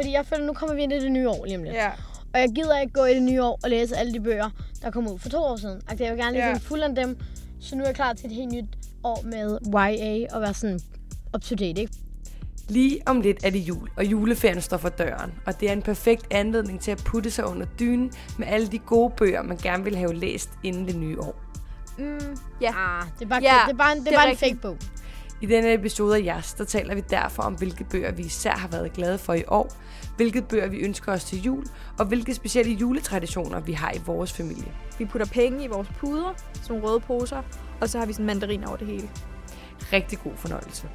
fordi jeg føler, nu kommer vi ind i det nye år lige om lidt. Ja. Og jeg gider ikke gå i det nye år og læse alle de bøger, der kom ud for to år siden. Altså, jeg vil gerne læse Ja. en fuld af dem, så nu er jeg klar til et helt nyt år med YA og være sådan up to date, ikke? Lige om lidt er det jul, og juleferien står for døren. Og det er en perfekt anledning til at putte sig under dynen med alle de gode bøger, man gerne vil have læst inden det nye år. Mm, ja. Ah, det er bare, Ja, det er bare en, det det er bare en fake bog. I denne episode af Jas, der taler vi derfor om, hvilke bøger vi især har været glade for i år, hvilke bøger vi ønsker os til jul, og hvilke specielle juletraditioner vi har i vores familie. Vi putter penge i vores puder, sådan nogle røde poser, og så har vi sådan mandarin over det hele. Rigtig god fornøjelse.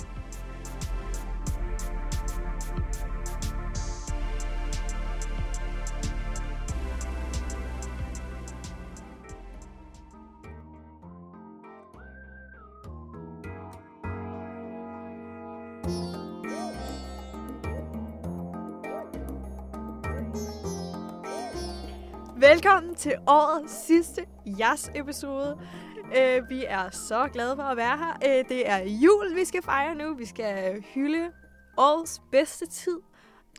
Velkommen til årets sidste Jas-episode. Uh, vi er så glade for at være her. Uh, det er jul, vi skal fejre nu. Vi skal hylde årets bedste tid.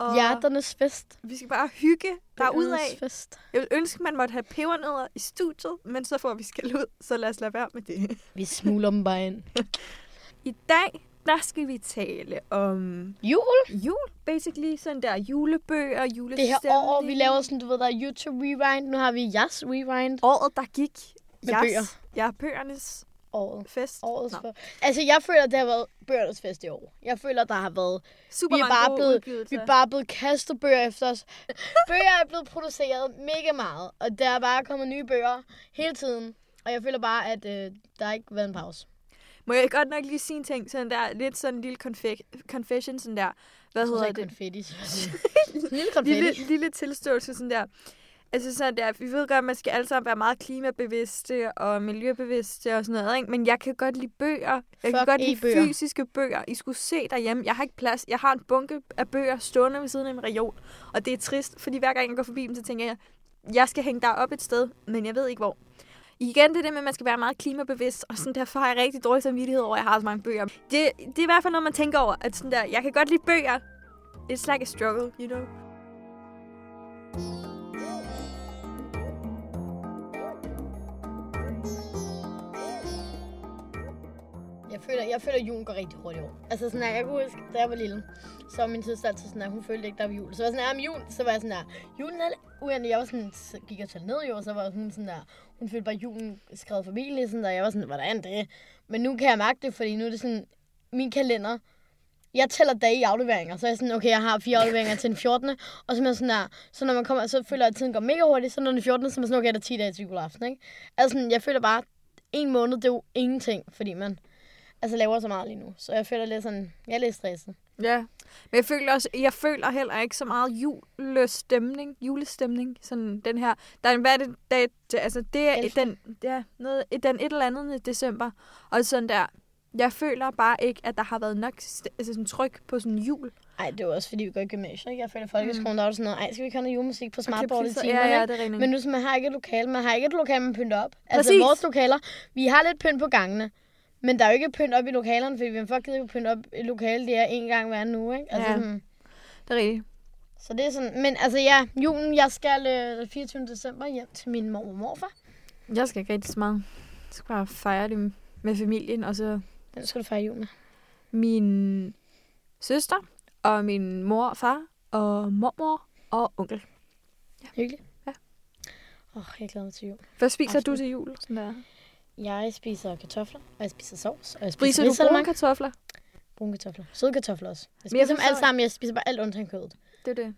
Og Hjerternes fest. vi skal bare hygge derudad. Fest. Jeg vil ønske, man måtte have pebernødder i studiet, men så får vi skal ud, så lad os lade være med det. Vi smuler dem bare ind. I dag, der skal vi tale om Jul? jul, basically. Sådan der julebøger, Det julestemning. her år, vi laver sådan, du ved, der er YouTube Rewind. Nu har vi Jas Rewind. Året, der gik. Med Jas. bøger. Ja, bøgernes Året. fest. Årets for... Altså, jeg føler, det har været bøgernes fest i år. Jeg føler, der har været... Super Vi er bare blevet- udgivelser. Vi er bare blevet kastet bøger efter os. bøger er blevet produceret mega meget, og der er bare kommet nye bøger hele tiden. Og jeg føler bare, at øh, der har ikke været en pause. Må jeg godt nok lige sige en ting, sådan der, lidt sådan en lille confe- confession, sådan der, hvad hedder det? konfetti. En lille konfetti. Lille, lille tilståelse, sådan der. Altså sådan der, vi ved godt, at man skal alle sammen være meget klimabevidste og miljøbevidste og sådan noget, ikke? men jeg kan godt lide bøger. Jeg kan Fuck godt lide e-bøger. fysiske bøger. I skulle se derhjemme. Jeg har ikke plads. Jeg har en bunke af bøger stående ved siden af min reol, og det er trist, fordi hver gang jeg går forbi dem, så tænker jeg, jeg skal hænge der op et sted, men jeg ved ikke hvor. Igen det der med, at man skal være meget klimabevidst, og sådan derfor har jeg rigtig dårlig samvittighed over, at jeg har så mange bøger. Det, det er i hvert fald noget, man tænker over, at sådan der, jeg kan godt lide bøger. It's like a struggle, you know? Jeg føler, jeg føler, at julen går rigtig hurtigt over. Altså sådan her, jeg kunne huske, da jeg var lille, så var min søster altid sådan her, hun følte ikke, der var jul. Så var jeg sådan her, ah, om jul, så var jeg sådan her, julen er uendelig. Jeg var sådan, så gik jeg til ned i år, så var hun sådan der, hun følte bare, at julen skrev forbi lige sådan der. Jeg var sådan, hvordan det? Men nu kan jeg mærke det, fordi nu er det sådan, min kalender, jeg tæller dage i afleveringer, så er jeg sådan, okay, jeg har fire afleveringer til den 14. Og så er sådan der, så når man kommer, så føler jeg, at tiden går mega hurtigt, så når den 14. så er man sådan, okay, der er 10 dage til juleaften, ikke? Altså jeg føler bare, en måned, det er jo ingenting, fordi man altså, laver så meget lige nu. Så jeg føler lidt sådan, jeg er lidt stresset. Ja, men jeg føler også, jeg føler heller ikke så meget julestemning, julestemning, sådan den her, der er, hvad er det, det altså det er Elfte. den, ja, noget, den et eller andet december, og sådan der, jeg føler bare ikke, at der har været nok altså sådan tryk på sådan jul. Ej, det er også fordi, vi går i gymnasiet, ikke? Jeg føler, at folkeskolen, mm. der var sådan noget, ej, skal vi ikke have noget julemusik på smartboard i så- timerne, ja, ja, det er. Men nu, så man har ikke et lokale, man har ikke et lokale, man pynter op. Altså, Præcis. vores lokaler, vi har lidt pynt på gangene, men der er jo ikke pynt op i lokalerne, fordi vi fuck gider ikke pynt op i lokale, det er en gang hver nu, ikke? Altså, Ja. sådan, det er rigtigt. så det er sådan, men altså ja, julen, jeg skal øh, den 24. december hjem til min mor og morfar. Jeg skal ikke rigtig så meget. Jeg skal bare fejre det med familien, og så Den skal du fejre jul med. min søster, og min mor og far, og mormor og onkel. Hyggeligt. Ja. Åh, oh, jeg glæder mig til jul. Hvad spiser Aften. du til jul? Sådan der. Jeg spiser kartofler, og jeg spiser sovs, og jeg spiser Spiser du brune kartofler? Brune kartofler. Søde kartofler også. Jeg spiser dem alle sammen. Jeg spiser bare alt undtagen kødet. Det er det.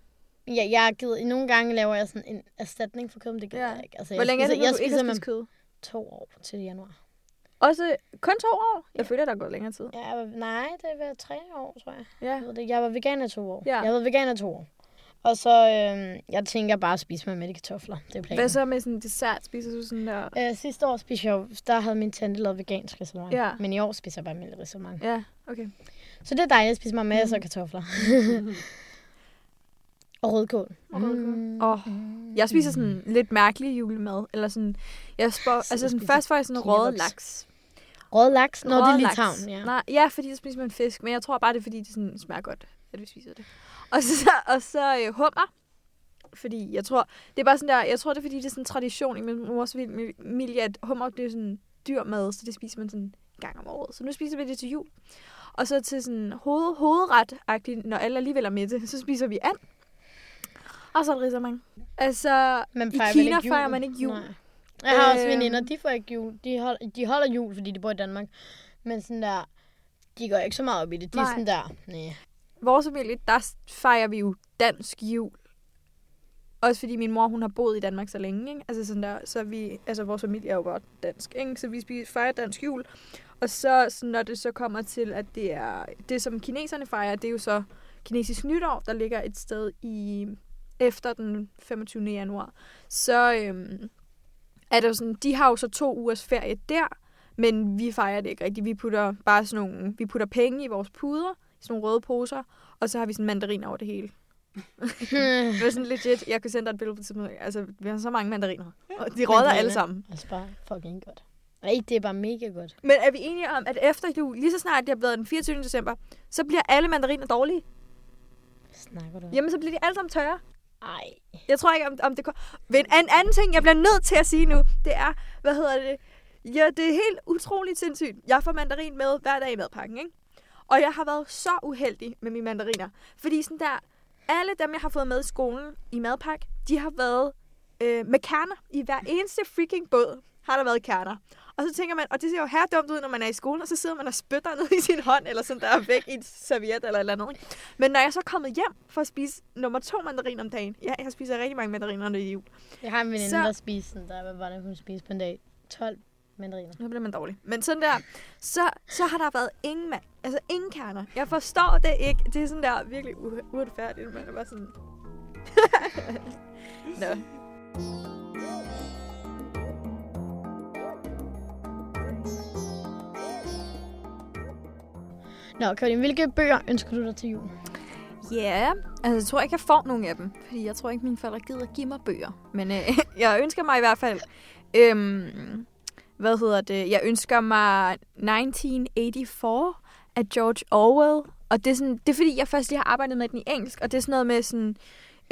Ja, jeg gider, nogle gange laver jeg sådan en erstatning for kød, men det gider Ja. jeg ikke. Altså, Hvor jeg længe er det, spiser, jeg du ikke spiser har kød? to år til januar. Også kun to år? Jeg føler, der går længere tid. Ja, jeg var, nej, det været tre år, tror jeg. Ja. Jeg, ved det. jeg var veganer i to år. Ja. Jeg har været veganer i to år. Og så, øhm, jeg tænker bare at spise mig med de kartofler. Det er planen. Hvad så med sådan dessert? Spiser du sådan der? Øh, sidste år spiste jeg der havde min tante lavet vegansk restaurant. Ja. Men i år spiser jeg bare almindelig restaurant. Ja, okay. Så det er dejligt at spise mig masser Mm. af kartofler. og rødkål. Og rødkål. Mm. Åh, Jeg spiser sådan lidt mærkelig julemad. Eller sådan, jeg spår, Sidder altså sådan, først får jeg sådan røget kinaboks. laks. Rød laks? Nå, det er tavn, ja. Nej, ja, fordi så spiser man fisk. Men jeg tror bare, det er, fordi det sådan smager godt. at vi spiser det. Og så, og så øh, hummer. Fordi jeg tror, det er bare sådan der, jeg tror det er fordi, det er sådan en tradition i min mors familie, at hummer det er sådan dyr mad, så det spiser man sådan en gang om året. Så nu spiser vi det til jul. Og så til sådan hoved, hovedret når alle alligevel er med det, så spiser vi and. Og så riser man. Altså, Man i Kina fejrer man ikke jul. Nej. Jeg har også Øhm. veninder, de får ikke jul. De holder, de holder jul, fordi de bor i Danmark. Men sådan der, de går ikke så meget op i det. De er Nej. sådan der, nej. vores familie, der fejrer vi jo dansk jul. Også fordi min mor, hun har boet i Danmark så længe, ikke? Altså sådan der, så vi, altså vores familie er jo godt dansk, ikke? Så vi spiser, fejrer dansk jul. Og så, så, når det så kommer til, at det er, det som kineserne fejrer, det er jo så kinesisk nytår, der ligger et sted i, efter den 25. januar. Så øhm, er det sådan, de har jo så to ugers ferie der, men vi fejrer det ikke rigtigt. Vi putter bare sådan nogle, vi putter penge i vores puder, i sådan nogle røde poser, og så har vi sådan mandariner over det hele. Det er sådan legit, jeg kan sende dig et billede på tidspunkt. Altså, vi har så mange mandariner. Og de råder alle sammen. Altså bare fucking godt. Nej, det er bare mega godt. Men er vi enige om, at efter jul, lige så snart det er blevet den 24. december, så bliver alle mandariner dårlige? Snakker du? Jamen, så bliver de alle sammen tørre. Ej. Jeg tror ikke, om, om det kommer... Men en anden ting, jeg bliver nødt til at sige nu, det er, hvad hedder det? Ja, det er helt utroligt sindssygt. Jeg får mandarin med hver dag i madpakken, ikke? Og jeg har været så uheldig med mine mandariner. Fordi sådan der, alle dem, jeg har fået med i skolen i madpakke, de har været øh, med kerner. I hver eneste freaking båd har der været kerner. Og så tænker man, og det ser jo her dumt ud, når man er i skolen, og så sidder man og spytter ned i sin hånd, eller sådan der væk i en serviet eller et eller andet. Men når jeg så er kommet hjem for at spise nummer to mandarin om dagen, ja, jeg spiser rigtig mange mandariner i jul, Jeg har en veninde, Så- der spiser sådan der, hvad var det, hun spiste på en dag? 12 mandariner. nu bliver man dårlig. Men sådan der, så, så har der været ingen mand, altså ingen kerner. Jeg forstår det ikke. Det er sådan der virkelig u- uretfærdigt, man er bare sådan... Nå. Nå, Karoline, hvilke bøger ønsker du dig til jul? Ja, yeah. altså jeg tror ikke, jeg får nogen af dem. Fordi jeg tror ikke, mine forældre gider at give mig bøger. Men øh, jeg ønsker mig i hvert fald... Øhm, hvad hedder det? Jeg ønsker mig 1984 af George Orwell. Og det er, sådan, det er fordi, jeg først lige har arbejdet med den i engelsk. Og det er sådan noget med sådan,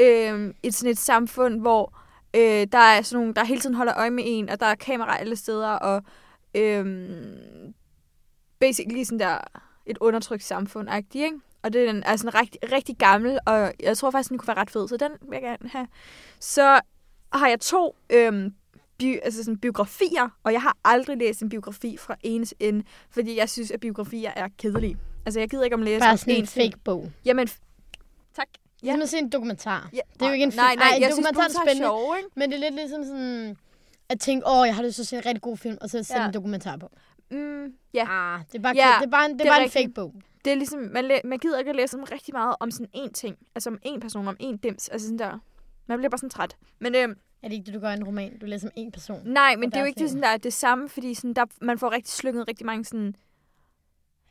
øh, et, sådan et samfund, hvor øh, der er sådan nogle, der hele tiden holder øje med en. Og der er kameraer alle steder. Og øh, basically sådan der et undertrykt samfund ikke? Og det er den er sådan rigtig, rigtig gammel, og jeg tror faktisk, den kunne være ret fed, så den vil jeg gerne have. Så har jeg to øhm, bi- altså sådan biografier, og jeg har aldrig læst en biografi fra til ende, fordi jeg synes, at biografier er kedelige. Altså, jeg gider ikke om læse Bare sådan en fake bog. Jamen, tak. Ja. Ligesom at se en dokumentar. Ja, Det er jo ikke en nej, film. nej, Ej, en jeg synes, dokumentar er dokumentarer spændende. sjove, ikke? Men det er lidt ligesom sådan, at tænke, åh, jeg har lyst til at se en rigtig god film, og så sætte Ja. en dokumentar på. Mm, ja, Ah, det er bare, Ja, det er bare en, det det er bare en fake bog. det er ligesom, man, læ- man gider ikke at læse om rigtig meget om sådan en ting. Altså om en person, om en dims. Altså sådan der. Man bliver bare sådan træt. Men øhm, Er det ikke det, du gør i en roman? Du læser om en person. Nej, men det er jo ikke det, sådan, der er det samme, fordi sådan, der, man får rigtig slynget rigtig mange sådan...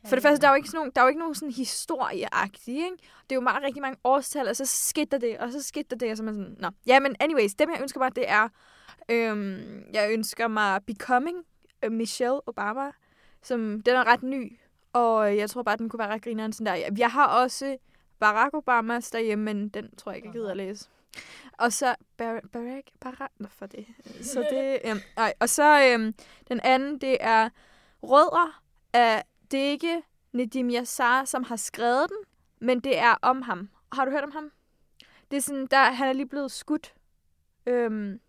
For det første, der er jo ikke, sådan nogen, der er jo ikke nogen sådan historieagtige, ikke? Det er jo meget rigtig mange årstal, og så skete der det, og så skete der det, og så man sådan, nå. Ja, men anyways, dem jeg ønsker mig, det er, øhm, jeg ønsker mig Becoming, Michelle Obama, som, den er ret ny, og jeg tror bare, den kunne være ret grineren sådan der. Jeg har også Barack Obamas derhjemme, men den tror jeg ikke, jeg gider at læse. Og så Bar- Barack, Barack, nå for det. Så det, øhm, nej. Og så øhm, den anden, det er Rødder af, det er ikke Nedim Yassar, som har skrevet den, men det er om ham. Har du hørt om ham? Det er sådan, der, han er lige blevet skudt. Øhm,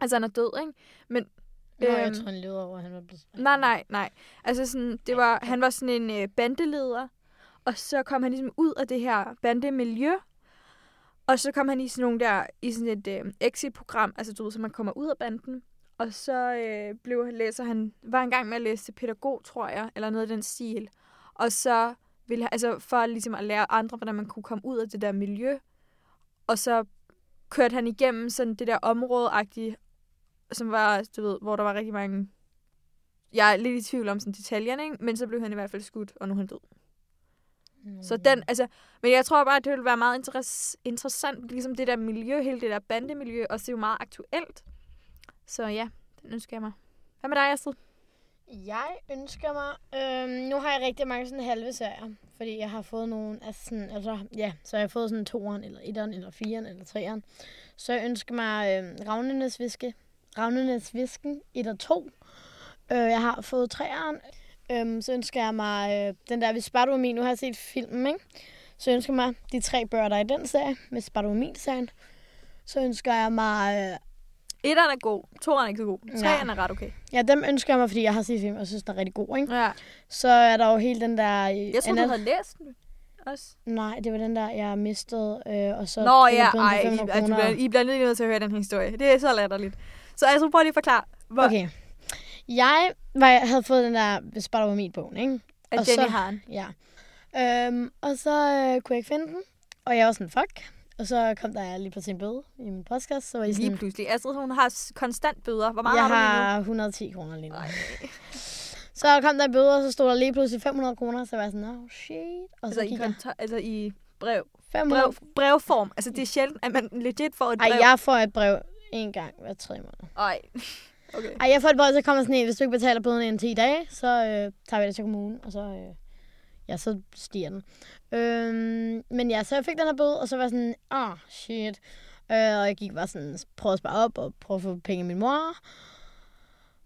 altså, han er død, ikke? Men, Nå, jeg øhm, tror, han levede over, han var blevet... Nej, nej, nej. Altså sådan, det var, han var sådan en øh, bandeleder, og så kom han ligesom ud af det her bandemiljø, og så kom han i sådan nogle der, i sådan et øh, exit-program, altså du ved, så man kommer ud af banden, og så øh, blev, læser han, var en gang med at læse til pædagog, tror jeg, eller noget af den stil, og så ville han, altså for ligesom at lære andre, hvordan man kunne komme ud af det der miljø, og så kørte han igennem sådan det der område som var, du ved, hvor der var rigtig mange jeg er lidt i tvivl om sådan detaljerne, ikke? men så blev han i hvert fald skudt, og nu er han død. Nå, Så den, altså, men jeg tror bare, at det ville være meget interess- interessant, ligesom det der miljø, hele det der bandemiljø, og det er jo meget aktuelt. Så ja, den ønsker jeg mig. Hvad med dig, Astrid? Jeg ønsker mig... Øhm, nu har jeg rigtig mange sådan halve serier, fordi jeg har fået nogle... Altså, sådan, altså ja, så jeg har fået sådan toeren, eller etteren, eller fireren, eller treeren. Så jeg ønsker mig øhm, Ravnenes Viske. Ravnenes Visken 1 og 2. Øh, jeg har fået treeren. Øhm, så ønsker jeg mig øh, den der, hvis Spardomin, nu har jeg set filmen, ikke? Så ønsker jeg mig de tre bøger, der er i den serie, med Spardomin-serien. Så ønsker jeg mig... Øh, Etteren er god, toeren er ikke så god, Ja. treeren er ret okay. ja, dem ønsker jeg mig, fordi jeg har set filmen, og synes, den er rigtig god, ikke? Ja. Så er der jo hele den der... øh, Jeg tror, du havde læst den også. Nej, det var den der, jeg mistede, øh, og så... Nå ja, ej, I, 500 ej, du kroner. bliver, I bliver nødt til at høre den her historie. Det er så latterligt. Så altså, prøv lige at forklare, hvor Okay. Jeg var, havde fået den der, der var min bog, ikke? at og Jenny så- har den. Ja. Øhm, og så øh, kunne jeg ikke finde den, og jeg var sådan, fuck. Og så kom der lige pludselig en bøde i min podcast, så var Lige sådan, pludselig. Astrid, hun har konstant bøder. Hvor meget jeg har du lige har 110 kroner lige nu. Ej. Så kom der en bøde, og så stod der lige pludselig 500 kroner, så var jeg sådan, oh shit. Og Altså så i, gik jeg konta- altså i brev. 500 brev. Brevform. Altså det er sjældent, at man legit får et Ej, brev. jeg får et brev en gang hver tre måneder. Ej. Okay. Ej, jeg får et brev, så kommer sådan en, hvis du ikke betaler bøden inden 10 dage, så øh, tager vi det til kommunen, og så, øh, ja, så stiger den. Øhm, men ja, så jeg fik den her bøde, og så var jeg sådan, ah, oh, shit. Øh, og jeg gik bare sådan, prøvede at spare op, og prøve at få penge af min mor.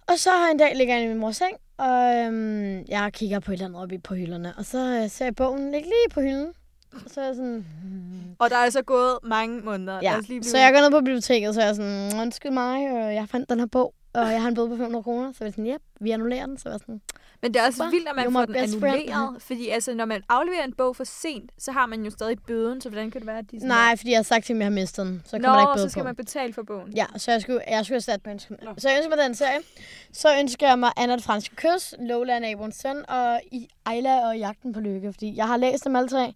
Og så en dag ligger jeg i min mors seng, og øhm, jeg kigger på et eller andet oppe på hylderne, og så øh, ser jeg bogen ligge lige på hylden. Og så er jeg sådan, hmm. Og der er altså gået mange måneder. Ja, lige blive... så jeg går ned på biblioteket, så er jeg sådan, undskyld mig, og jeg fandt den her bog, og jeg har en bøde på 500 kroner. Så jeg er sådan, ja, vi annullerer den. Så jeg sådan, Men det er også vildt, at man får den best friend. annulleret. Fordi altså, når man afleverer en bog for sent, så har man jo stadig bøden. Så hvordan kan det være, at de sådan nej, fordi jeg har sagt til dem, at jeg har mistet den. Så Nå, kommer der ikke bøde så skal på. man betale for bogen. Ja, så jeg skulle, jeg skulle erstatte med ønske. Nå. Så jeg ønsker mig den serie. Så ønsker jeg mig Anna det franske kys, Lola og naboens søn, og I- Ejla og Jagten på lykke. Fordi jeg har læst dem alle tre.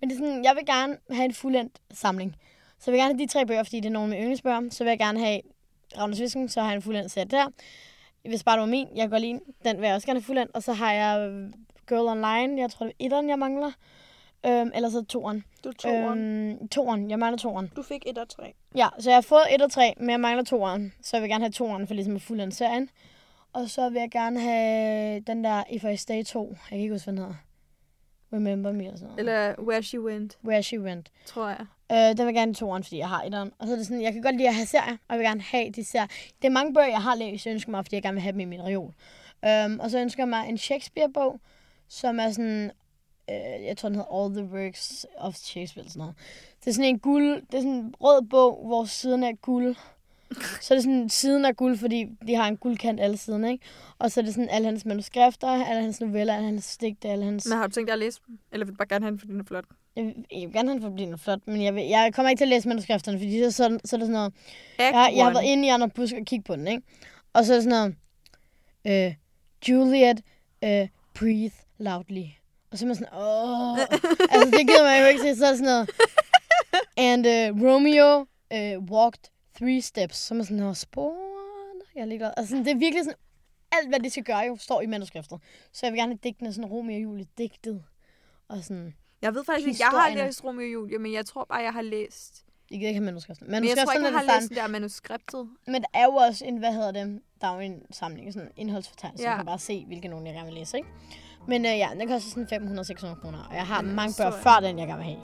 Men det er sådan, jeg vil gerne have en fuldendt samling. Så jeg vil gerne have de tre bøger, fordi det er nogle mine yndlingsbøger. Så vil jeg gerne have Ravnes Visken, så har jeg en fuldendt sæt der. Hvis bare det var min, jeg godt lide den. Vil jeg også gerne have fuldendt. Og så har jeg øh, Girl Online, jeg tror det er etteren, jeg mangler. Øhm, eller så toeren. Du tog øhm, toeren, jeg mangler toeren. Du fik et og tre. Ja, så jeg har fået et og tre, men jeg mangler toeren. Så jeg vil gerne have toeren for ligesom at fulde serien. Og så vil jeg gerne have den der If I Stay 2. Jeg kan ikke huske, hvad den hedder. Remember Me eller sådan noget. Eller Where She Went, Where She Went. tror jeg. Øh, den vil gerne have toeren, fordi jeg har etteren. Og så er det sådan, jeg kan godt lide at have serier, og jeg vil gerne have de serier. Det er mange bøger, jeg har læst, jeg ønsker mig, fordi jeg gerne vil have dem i min reol. Øhm, og så ønsker jeg mig en Shakespeare-bog, som er sådan, øh, jeg tror den hedder All the Works of Shakespeare eller sådan noget. Det er sådan en guld, det er sådan en rød bog, hvor siden er guld. Så er det sådan, siden er guld, fordi de har en guldkant alle siden, ikke? Og så er det sådan alle hans manuskrifter, alle hans noveller, alle hans digte, alle hans... Men har du tænkt dig at læse dem? Eller vil du bare gerne have den, fordi den er flot? Jeg vil, jeg vil gerne have den for at blive noget flot, men jeg, vil, jeg kommer ikke til at læse manuskripterne, fordi så, så, så er det sådan noget... Act Jeg, jeg har været inde i andre busk og kigge på den, ikke? Og så er det sådan noget... Øh, Juliet, øh, breathe loudly. Og så er man sådan, åh... altså, det gider man jo ikke se. Så er det sådan noget... And uh, Romeo uh, walked three steps. Så er man sådan, sport. Jeg er ligeglad. Altså, det er virkelig sådan... Alt, hvad det skal gøre, jo står i manuskriptet. Så jeg vil gerne have digtene sådan Romeo og Julie digtet. Og sådan... Jeg ved faktisk ikke, jeg har læst Romeo og Julie, men jeg tror bare, jeg har læst... Ikke have manuskriptet. Men jeg tror ikke, jeg har læst det der manuskriptet. Men der er jo også en, hvad hedder det, der er jo en samling, sådan en indholdsfortegnelse, ja. så Ja. jeg kan bare se, hvilke nogen jeg gerne vil læse, ikke? Men øh, ja, den koster sådan 500-600 kroner, og jeg har Men mange bøger er- før den, jeg gerne vil have.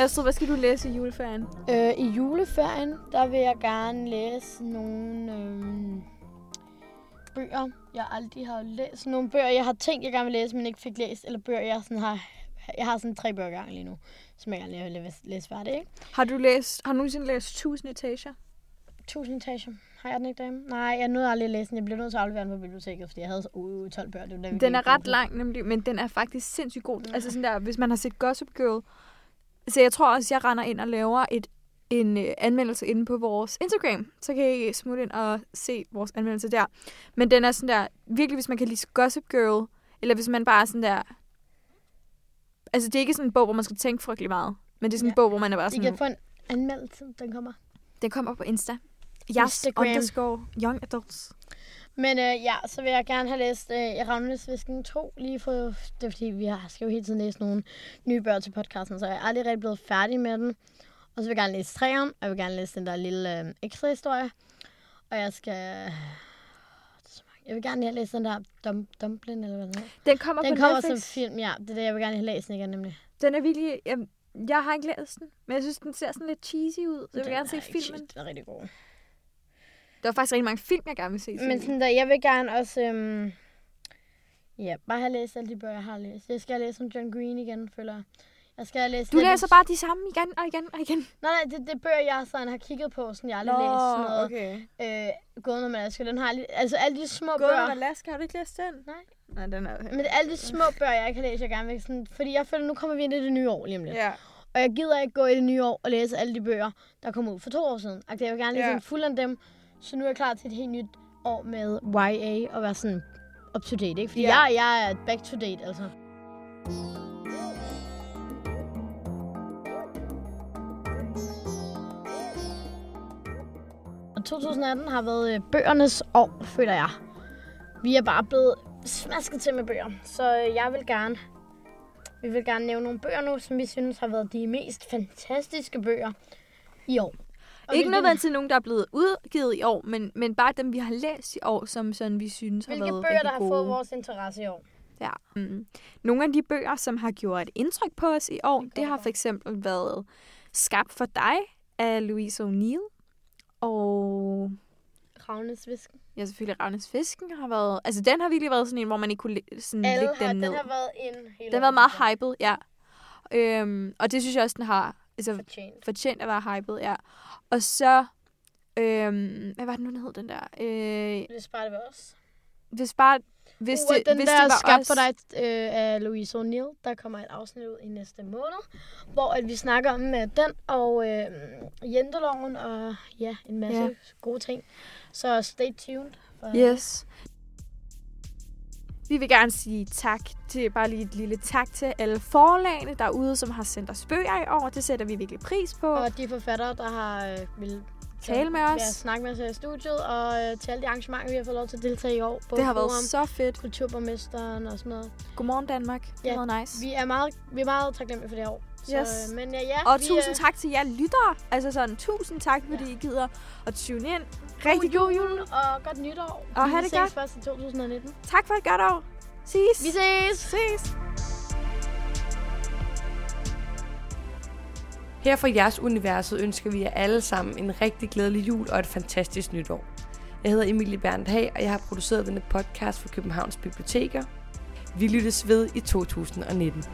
Astrid, hvad skal du læse i juleferien? Øh, I juleferien, der vil jeg gerne læse nogle øh, bøger, jeg aldrig har læst. Nogle bøger, jeg har tænkt, jeg gerne vil læse, men ikke fik læst. Eller bøger, jeg sådan har... Jeg har sådan tre bøger gang lige nu, som jeg gerne vil læse, færdig, ikke? Har du læst, har du nogensinde læst 1000 etager? Tusind etager. Har jeg den ikke derhjemme? Nej, jeg nåede aldrig at læse den. Jeg blev nødt til at aflevere den på biblioteket, fordi jeg havde så uh, 12 bøger. Det var, Den er ret lang, nemlig, men den er faktisk sindssygt god. Altså sådan der, hvis man har set Gossip Girl. Så jeg tror også, jeg render ind og laver et, en øh, anmeldelse inde på vores Instagram. Så kan I smutte ind og se vores anmeldelse der. Men den er sådan der, virkelig hvis man kan lide Gossip Girl, eller hvis man bare er sådan der... Altså det er ikke sådan en bog, hvor man skal tænke frygtelig meget. Men det er sådan en Ja. bog, hvor man er bare I sådan... kan få en anmeldelse, den kommer. Den kommer på Insta. Yes, Instagram. underscore young adults. Men øh, ja, så vil jeg gerne have læst øh, Ravnenes Visken 2, lige for, det er fordi, vi har, skal jo hele tiden læse nogle nye bøger til podcasten, så jeg er aldrig rigtig blevet færdig med den. Og så vil jeg gerne læse træeren, og jeg vil gerne læse den der lille øh, ekstra historie. Og jeg skal... Jeg vil gerne have læst den der Dum Dumpling, eller hvad den hedder. Den kommer Den på kommer Netflix. som film, ja. Det er det, jeg vil gerne have læst den igen, nemlig. Den er virkelig... Jeg, jeg har ikke læst den, men jeg synes, den ser sådan lidt cheesy ud. Så jeg vil gerne se er filmen. Den er rigtig god. Der er faktisk rigtig mange film, jeg gerne vil se. Men sådan der, jeg vil gerne også... Øhm, ja, bare have læst alle de bøger, jeg har læst. Jeg skal have læst om John Green igen, føler jeg. Jeg skal have læst... du læser de- bare de samme igen og igen og igen. Nej, nej, det, det er bøger, jeg sådan har kigget på, sådan jeg aldrig har læst sådan noget. okay. Øh, Gående med Alaska, den har lige, altså alle de små Gående bøger. med Alaska, har du ikke læst den? Nej. Nej, den er... Men alle de små bøger, jeg ikke har læst, jeg gerne vil sådan, fordi jeg føler, nu kommer vi ind i det nye år lige om lidt. Ja. Og jeg gider ikke gå i det nye år og læse alle de bøger, der kom ud for to år siden. Altså, jeg vil gerne læse Ja. en fuld af dem, så nu er jeg klar til et helt nyt år med YA og være sådan up to date, ikke? Fordi Ja. jeg, jeg er back to date, altså. Og 2018 har været øh, bøgernes år, føler jeg. Vi er bare blevet smasket til med bøger, så øh, jeg vil gerne vi vil gerne nævne nogle bøger nu, som vi synes har været de mest fantastiske bøger i år. Og Ikke nødvendigvis nogen, der er blevet udgivet i år, men, men bare dem, vi har læst i år, som sådan, vi synes har Hvilke været bøger, der har gode. fået vores interesse i år? Ja. Mm. Nogle af de bøger, som har gjort et indtryk på os i år, Det det har for eksempel været Skabt for dig af Louise O'Neill. Og Ravnes Visken. ja, selvfølgelig Ravnes Fisken har været... Altså, den har virkelig været sådan en, hvor man ikke kunne sådan Alle lægge har, den den ned. har været en Den har været meget hyped, ja. Øhm, og det synes jeg også, den har altså, fortjent. fortjent at være hyped, ja. Og så... Øhm, hvad var det nu, den hed, den der? Øh, Det sparer det ved os. hvis bare... Hvis uh, det, den hvis der det var skabt os, for dig øh, af Louise O'Neill, der kommer et afsnit ud i næste måned, hvor at vi snakker om øh, den og øh, jenteloven og ja, en masse Ja. gode ting. Så stay tuned. For, Yes. Vi vil gerne sige tak til, bare lige et lille tak til alle forlagene derude, som har sendt os bøger i år. Det sætter vi virkelig pris på. Og de forfattere, der har øh, vil Tale med os. Snakke med os her i studiet, og øh, til alle de arrangementer, vi har fået lov til at deltage i år. Både det har været Forum, så fedt. Kulturborgmesteren og sådan noget. Godmorgen Danmark. Det Ja, har været nice. Vi er meget, vi er meget taknemmelige for det her år. Så, Yes. øh, men ja, ja Og vi, tusind øh, tak til jer lyttere. Altså sådan, tusind tak, fordi Ja. I gider at tune ind. Rigtig god jul og godt nytår. Og vi ha' det ses godt. først i 2019. Tak for et godt år. Ses. Vi ses! ses. Her fra jeres universet ønsker vi jer alle sammen en rigtig glædelig jul og et fantastisk nytår. Jeg hedder Emilie Berndt Hag, og jeg har produceret denne podcast for Københavns Biblioteker. Vi lyttes ved i 2019.